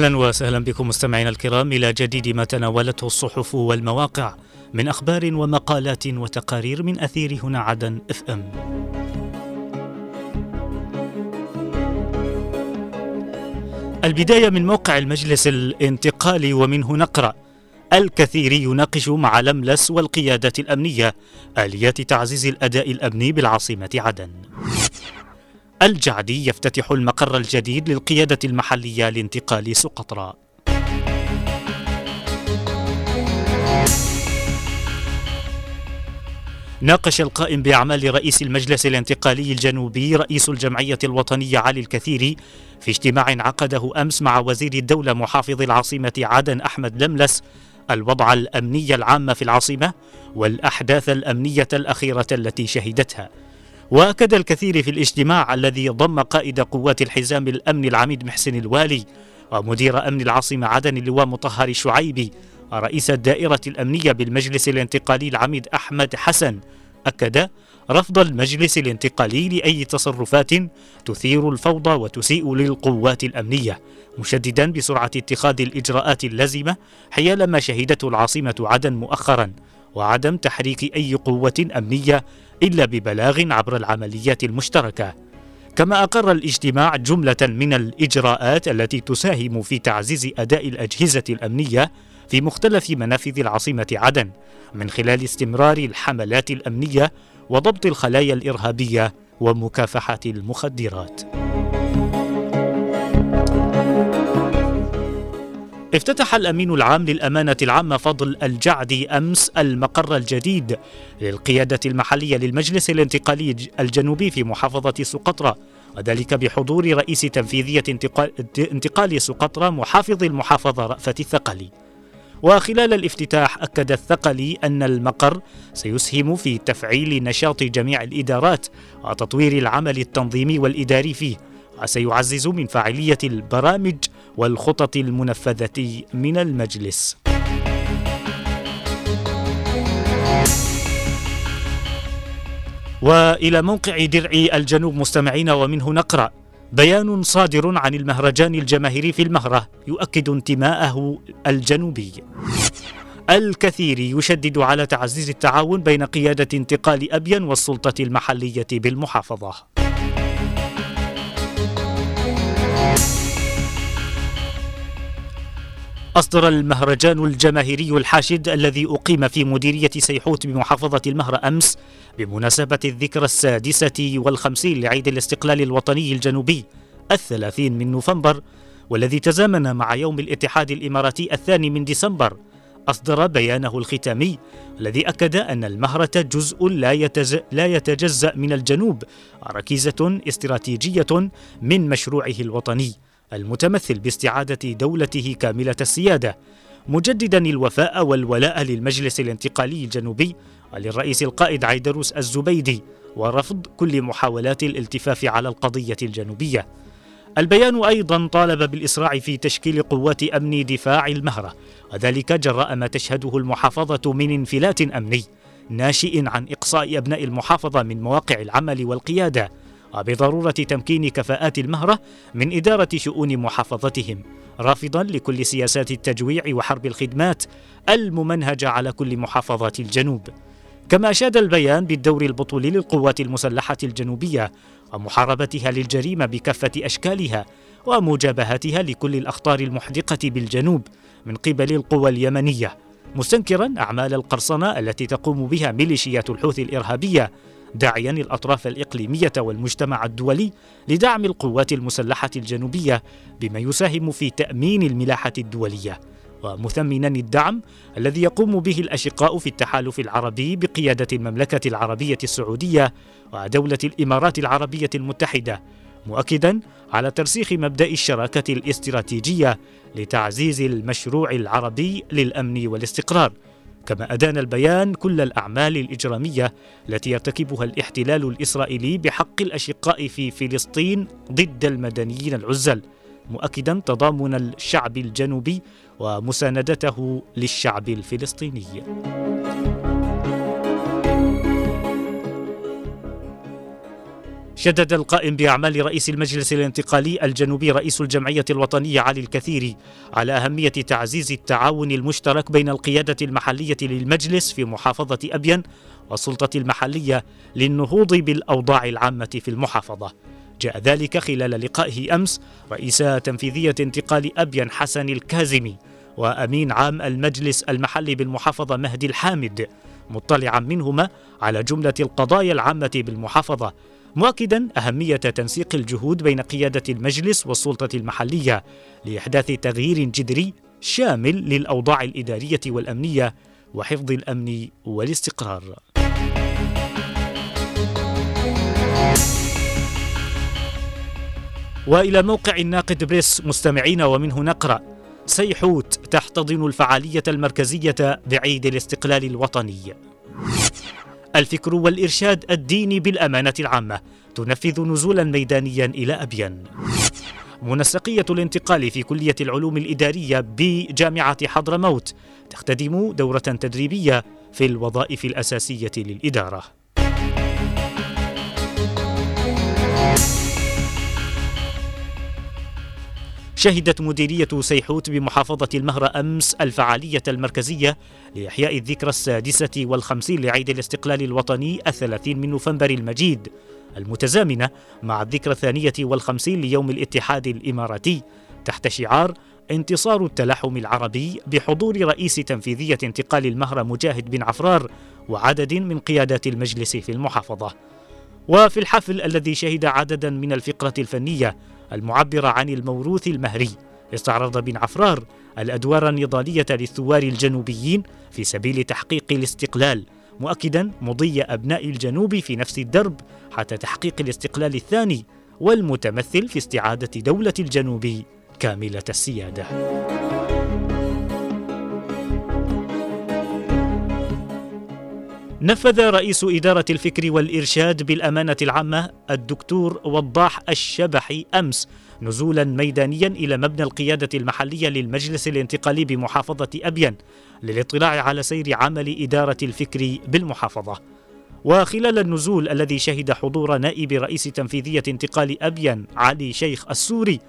أهلا وسهلا بكم مستمعينا الكرام إلى جديد ما تناولته الصحف والمواقع من أخبار ومقالات وتقارير من أثير هنا عدن إف إم. البداية من موقع المجلس الانتقالي ومنه نقرأ الكثير يناقش مع لملس والقيادة الأمنية آليات تعزيز الأداء الأمني بالعاصمة عدن. الجعدي يفتتح المقر الجديد للقيادة المحلية لانتقال سقطرى. ناقش القائم بأعمال رئيس المجلس الانتقالي الجنوبي رئيس الجمعية الوطنية علي الكثيري في اجتماع عقده أمس مع وزير الدولة محافظ العاصمة عدن أحمد لملس الوضع الأمني العام في العاصمة والأحداث الأمنية الأخيرة التي شهدتها وأكد الكثير في الاجتماع الذي ضم قائد قوات الحزام الأمن العميد محسن الوالي ومدير أمن العاصمة عدن اللواء مطهر الشعيبي ورئيس الدائرة الأمنية بالمجلس الانتقالي العميد أحمد حسن. أكد رفض المجلس الانتقالي لأي تصرفات تثير الفوضى وتسيء للقوات الأمنية مشددا بسرعة اتخاذ الإجراءات اللازمة حيال ما شهدته العاصمة عدن مؤخرا وعدم تحريك أي قوة أمنية إلا ببلاغ عبر العمليات المشتركة. كما أقر الاجتماع جملة من الإجراءات التي تساهم في تعزيز أداء الأجهزة الأمنية في مختلف منافذ العاصمة عدن من خلال استمرار الحملات الأمنية وضبط الخلايا الإرهابية ومكافحة المخدرات. افتتح الأمين العام للأمانة العامة فضل الجعدي أمس المقر الجديد للقيادة المحلية للمجلس الانتقالي الجنوبي في محافظة سقطرى وذلك بحضور رئيس تنفيذية انتقال, سقطرى محافظ المحافظة رأفت الثقلي. وخلال الافتتاح أكد الثقلي أن المقر سيسهم في تفعيل نشاط جميع الإدارات وتطوير العمل التنظيمي والإداري فيه وسيعزز من فاعلية البرامج والخطط المنفذة من المجلس. وإلى موقع درع الجنوب مستمعين ومنه نقرأ بيان صادر عن المهرجان الجماهيري في المهرة يؤكد انتماءه الجنوبي الكثير يشدد على تعزيز التعاون بين قيادة انتقال أبين والسلطة المحلية بالمحافظة أصدر المهرجان الجماهيري الحاشد الذي أقيم في مديرية سيحوت بمحافظة المهرة أمس بمناسبة الذكرى السادسة والخمسين لعيد الاستقلال الوطني الجنوبي الثلاثين من نوفمبر والذي تزامن مع يوم الاتحاد الإماراتي الثاني من ديسمبر أصدر بيانه الختامي الذي أكد أن المهرة جزء لا, يتز... لا يتجزأ من الجنوب ركيزة استراتيجية من مشروعه الوطني. المتمثل باستعادة دولته كاملة السيادة مجددا الوفاء والولاء للمجلس الانتقالي الجنوبي وللرئيس القائد عيدروس الزبيدي ورفض كل محاولات الالتفاف على القضية الجنوبية. البيان أيضا طالب بالإسراع في تشكيل قوات أمن دفاع المهرة وذلك جراء ما تشهده المحافظة من انفلات أمني ناشئ عن إقصاء أبناء المحافظة من مواقع العمل والقيادة وبضرورة تمكين كفاءات المهرة من إدارة شؤون محافظتهم رافضا لكل سياسات التجويع وحرب الخدمات الممنهجة على كل محافظات الجنوب. كما أشاد البيان بالدور البطولي للقوات المسلحة الجنوبية ومحاربتها للجريمة بكافة أشكالها ومجابهتها لكل الأخطار المحدقة بالجنوب من قبل القوى اليمنية مستنكرا أعمال القرصنة التي تقوم بها ميليشيات الحوثي الإرهابية داعيا الأطراف الإقليمية والمجتمع الدولي لدعم القوات المسلحة الجنوبية بما يساهم في تأمين الملاحة الدولية ومثمنا الدعم الذي يقوم به الأشقاء في التحالف العربي بقيادة المملكة العربية السعودية ودولة الإمارات العربية المتحدة مؤكدا على ترسيخ مبدأ الشراكة الاستراتيجية لتعزيز المشروع العربي للأمن والاستقرار. كما أدان البيان كل الأعمال الإجرامية التي يرتكبها الاحتلال الإسرائيلي بحق الأشقاء في فلسطين ضد المدنيين العزل مؤكدا تضامن الشعب الجنوبي ومساندته للشعب الفلسطيني. شدد القائم بأعمال رئيس المجلس الانتقالي الجنوبي رئيس الجمعية الوطنية علي الكثيري على أهمية تعزيز التعاون المشترك بين القيادة المحلية للمجلس في محافظة أبين والسلطة المحلية للنهوض بالأوضاع العامة في المحافظة. جاء ذلك خلال لقائه أمس رئيس تنفيذية انتقال أبين حسن الكازمي وأمين عام المجلس المحلي بالمحافظة مهدي الحامد مطلعا منهما على جملة القضايا العامة بالمحافظة. مؤكدا أهمية تنسيق الجهود بين قيادة المجلس والسلطة المحلية لإحداث تغيير جذري شامل للأوضاع الإدارية والأمنية وحفظ الأمن والاستقرار. وإلى موقع الناقد بريس مستمعين ومنه نقرا سيحوت تحتضن الفعالية المركزية بعيد الاستقلال الوطني الفكر والإرشاد الديني بالأمانة العامة تنفذ نزولا ميدانيا إلى أبين منسقية الانتقال في كلية العلوم الإدارية بجامعة حضرموت تختدم دورة تدريبية في الوظائف الأساسية للإدارة. شهدت مديرية سيحوت بمحافظة المهر أمس الفعالية المركزية لإحياء الذكرى السادسة والخمسين لعيد الاستقلال الوطني الثلاثين من نوفمبر المجيد المتزامنة مع الذكرى الثانية والخمسين ليوم الاتحاد الإماراتي تحت شعار انتصار التلاحم العربي بحضور رئيس تنفيذية انتقال المهر مجاهد بن عفرار وعدد من قيادات المجلس في المحافظة. وفي الحفل الذي شهد عددا من الفقرة الفنية المعبرة عن الموروث المهري استعرض بن عفرار الأدوار النضالية للثوار الجنوبيين في سبيل تحقيق الاستقلال مؤكدا مضي أبناء الجنوب في نفس الدرب حتى تحقيق الاستقلال الثاني والمتمثل في استعادة دولة الجنوب كاملة السيادة. نفذ رئيس إدارة الفكر والإرشاد بالأمانة العامة الدكتور وضاح الشبحي أمس نزولا ميدانيا إلى مبنى القيادة المحلية للمجلس الانتقالي بمحافظة أبين للاطلاع على سير عمل إدارة الفكر بالمحافظة. وخلال النزول الذي شهد حضور نائب رئيس تنفيذية انتقال أبين علي شيخ السوري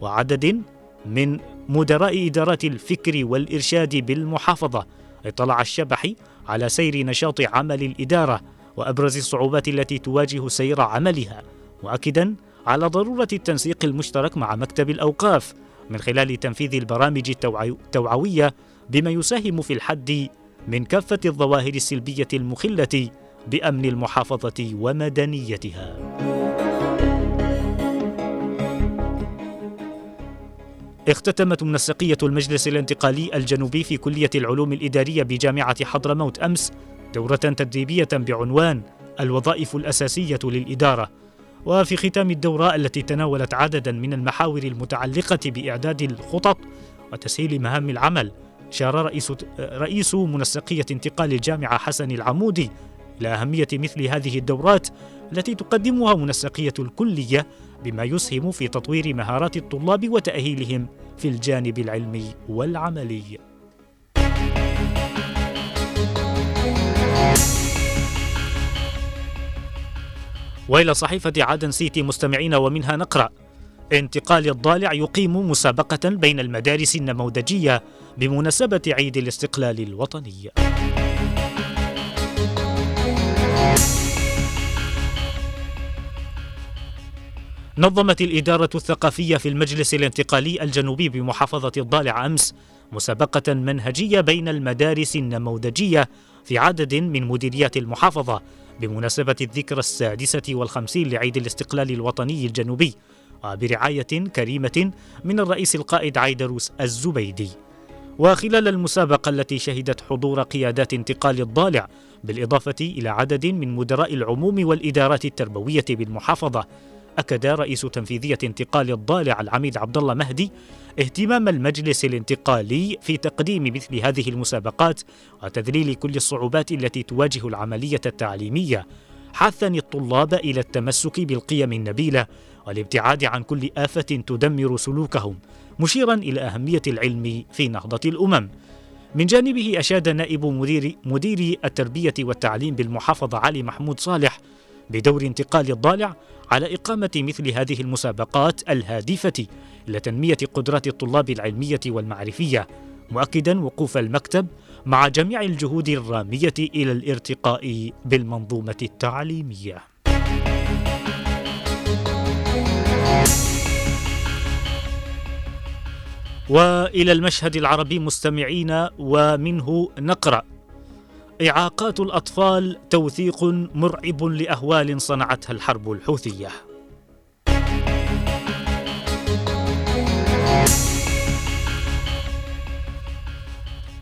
وعدد من مدراء إدارات الفكر والإرشاد بالمحافظة اطلع الشبحي على سير نشاط عمل الإدارة وأبرز الصعوبات التي تواجه سير عملها مؤكدا على ضرورة التنسيق المشترك مع مكتب الأوقاف من خلال تنفيذ البرامج التوعوية بما يساهم في الحد من كافة الظواهر السلبية المخلة بأمن المحافظة ومدنيتها. اختتمت منسقية المجلس الانتقالي الجنوبي في كلية العلوم الإدارية بجامعة حضرموت أمس دورة تدريبية بعنوان الوظائف الأساسية للإدارة. وفي ختام الدورة التي تناولت عددا من المحاور المتعلقة بإعداد الخطط وتسهيل مهام العمل شار رئيس رئيس منسقية انتقال الجامعة حسن العمودي إلى أهمية مثل هذه الدورات التي تقدمها منسقية الكلية بما يسهم في تطوير مهارات الطلاب وتأهيلهم في الجانب العلمي والعملي. وإلى صحيفة عدن سيتي مستمعين ومنها نقرأ انتقال الضالع يقيم مسابقة بين المدارس النموذجية بمناسبة عيد الاستقلال الوطني. نظمت الإدارة الثقافية في المجلس الانتقالي الجنوبي بمحافظة الضالع أمس مسابقة منهجية بين المدارس النموذجية في عدد من مديريات المحافظة بمناسبة الذكرى السادسة والخمسين لعيد الاستقلال الوطني الجنوبي وبرعاية كريمة من الرئيس القائد عيدروس الزبيدي. وخلال المسابقة التي شهدت حضور قيادات انتقال الضالع بالإضافة إلى عدد من مدراء العموم والإدارات التربوية بالمحافظة أكد رئيس تنفيذية انتقال الضالع العميد عبد الله مهدي اهتمام المجلس الانتقالي في تقديم مثل هذه المسابقات وتذليل كل الصعوبات التي تواجه العملية التعليمية حثا الطلاب إلى التمسك بالقيم النبيلة والابتعاد عن كل آفة تدمر سلوكهم مشيرا إلى أهمية العلم في نهضة الأمم. من جانبه أشاد نائب مدير, مدير التربية والتعليم بالمحافظة علي محمود صالح بدور انتقال الضالع على إقامة مثل هذه المسابقات الهادفة إلى تنمية قدرات الطلاب العلمية والمعرفية مؤكدا وقوف المكتب مع جميع الجهود الرامية إلى الارتقاء بالمنظومة التعليمية. وإلى المشهد العربي مستمعين ومنه نقرأ إعاقات الأطفال توثيق مرعب لأهوال صنعتها الحرب الحوثية.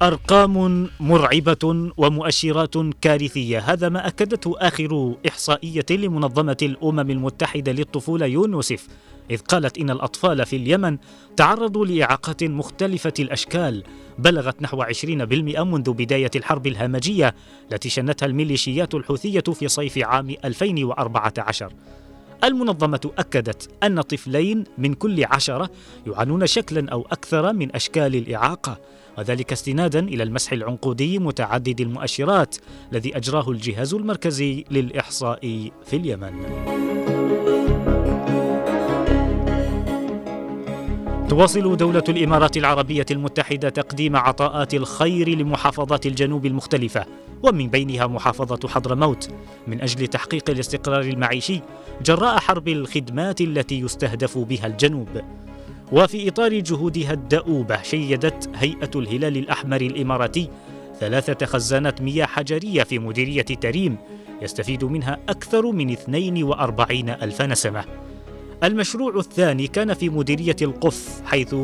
أرقام مرعبة ومؤشرات كارثية. هذا ما أكدته آخر إحصائية لمنظمة الأمم المتحدة للطفولة يونسف إذ قالت إن الأطفال في اليمن تعرضوا لإعاقات مختلفة الأشكال. بلغت نحو 20% منذ بداية الحرب الهمجية التي شنتها الميليشيات الحوثية في صيف عام 2014 المنظمة أكدت أن طفلين من كل عشرة يعانون شكلا أو أكثر من أشكال الإعاقة. وذلك استنادا إلى المسح العنقودي متعدد المؤشرات الذي أجراه الجهاز المركزي للإحصاء في اليمن. تواصل دولة الإمارات العربية المتحدة تقديم عطاءات الخير لمحافظات الجنوب المختلفة ومن بينها محافظة حضرموت من أجل تحقيق الاستقرار المعيشي جراء حرب الخدمات التي يستهدف بها الجنوب. وفي إطار جهودها الدؤوبة شيدت هيئة الهلال الأحمر الإماراتي ثلاثة خزانات مياه حجرية في مديرية تريم يستفيد منها أكثر من 42 ألف نسمة. المشروع الثاني كان في مديرية القف حيث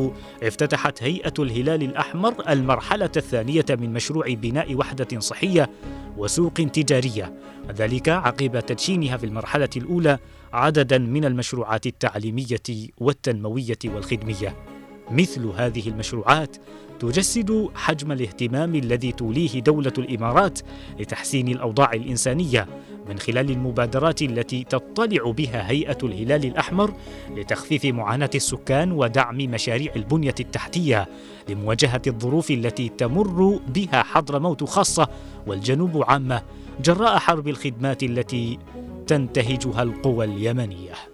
افتتحت هيئة الهلال الأحمر المرحلة الثانية من مشروع بناء وحدة صحية وسوق تجارية. ذلك عقب تدشينها في المرحلة الأولى عددا من المشروعات التعليمية والتنموية والخدمية. مثل هذه المشروعات تجسد حجم الاهتمام الذي توليه دولة الإمارات لتحسين الأوضاع الإنسانية من خلال المبادرات التي تطلع بها هيئة الهلال الأحمر لتخفيف معاناة السكان ودعم مشاريع البنية التحتية لمواجهة الظروف التي تمر بها حضرموت خاصة والجنوب عامة جراء حرب الخدمات التي تنتهجها القوى اليمنية.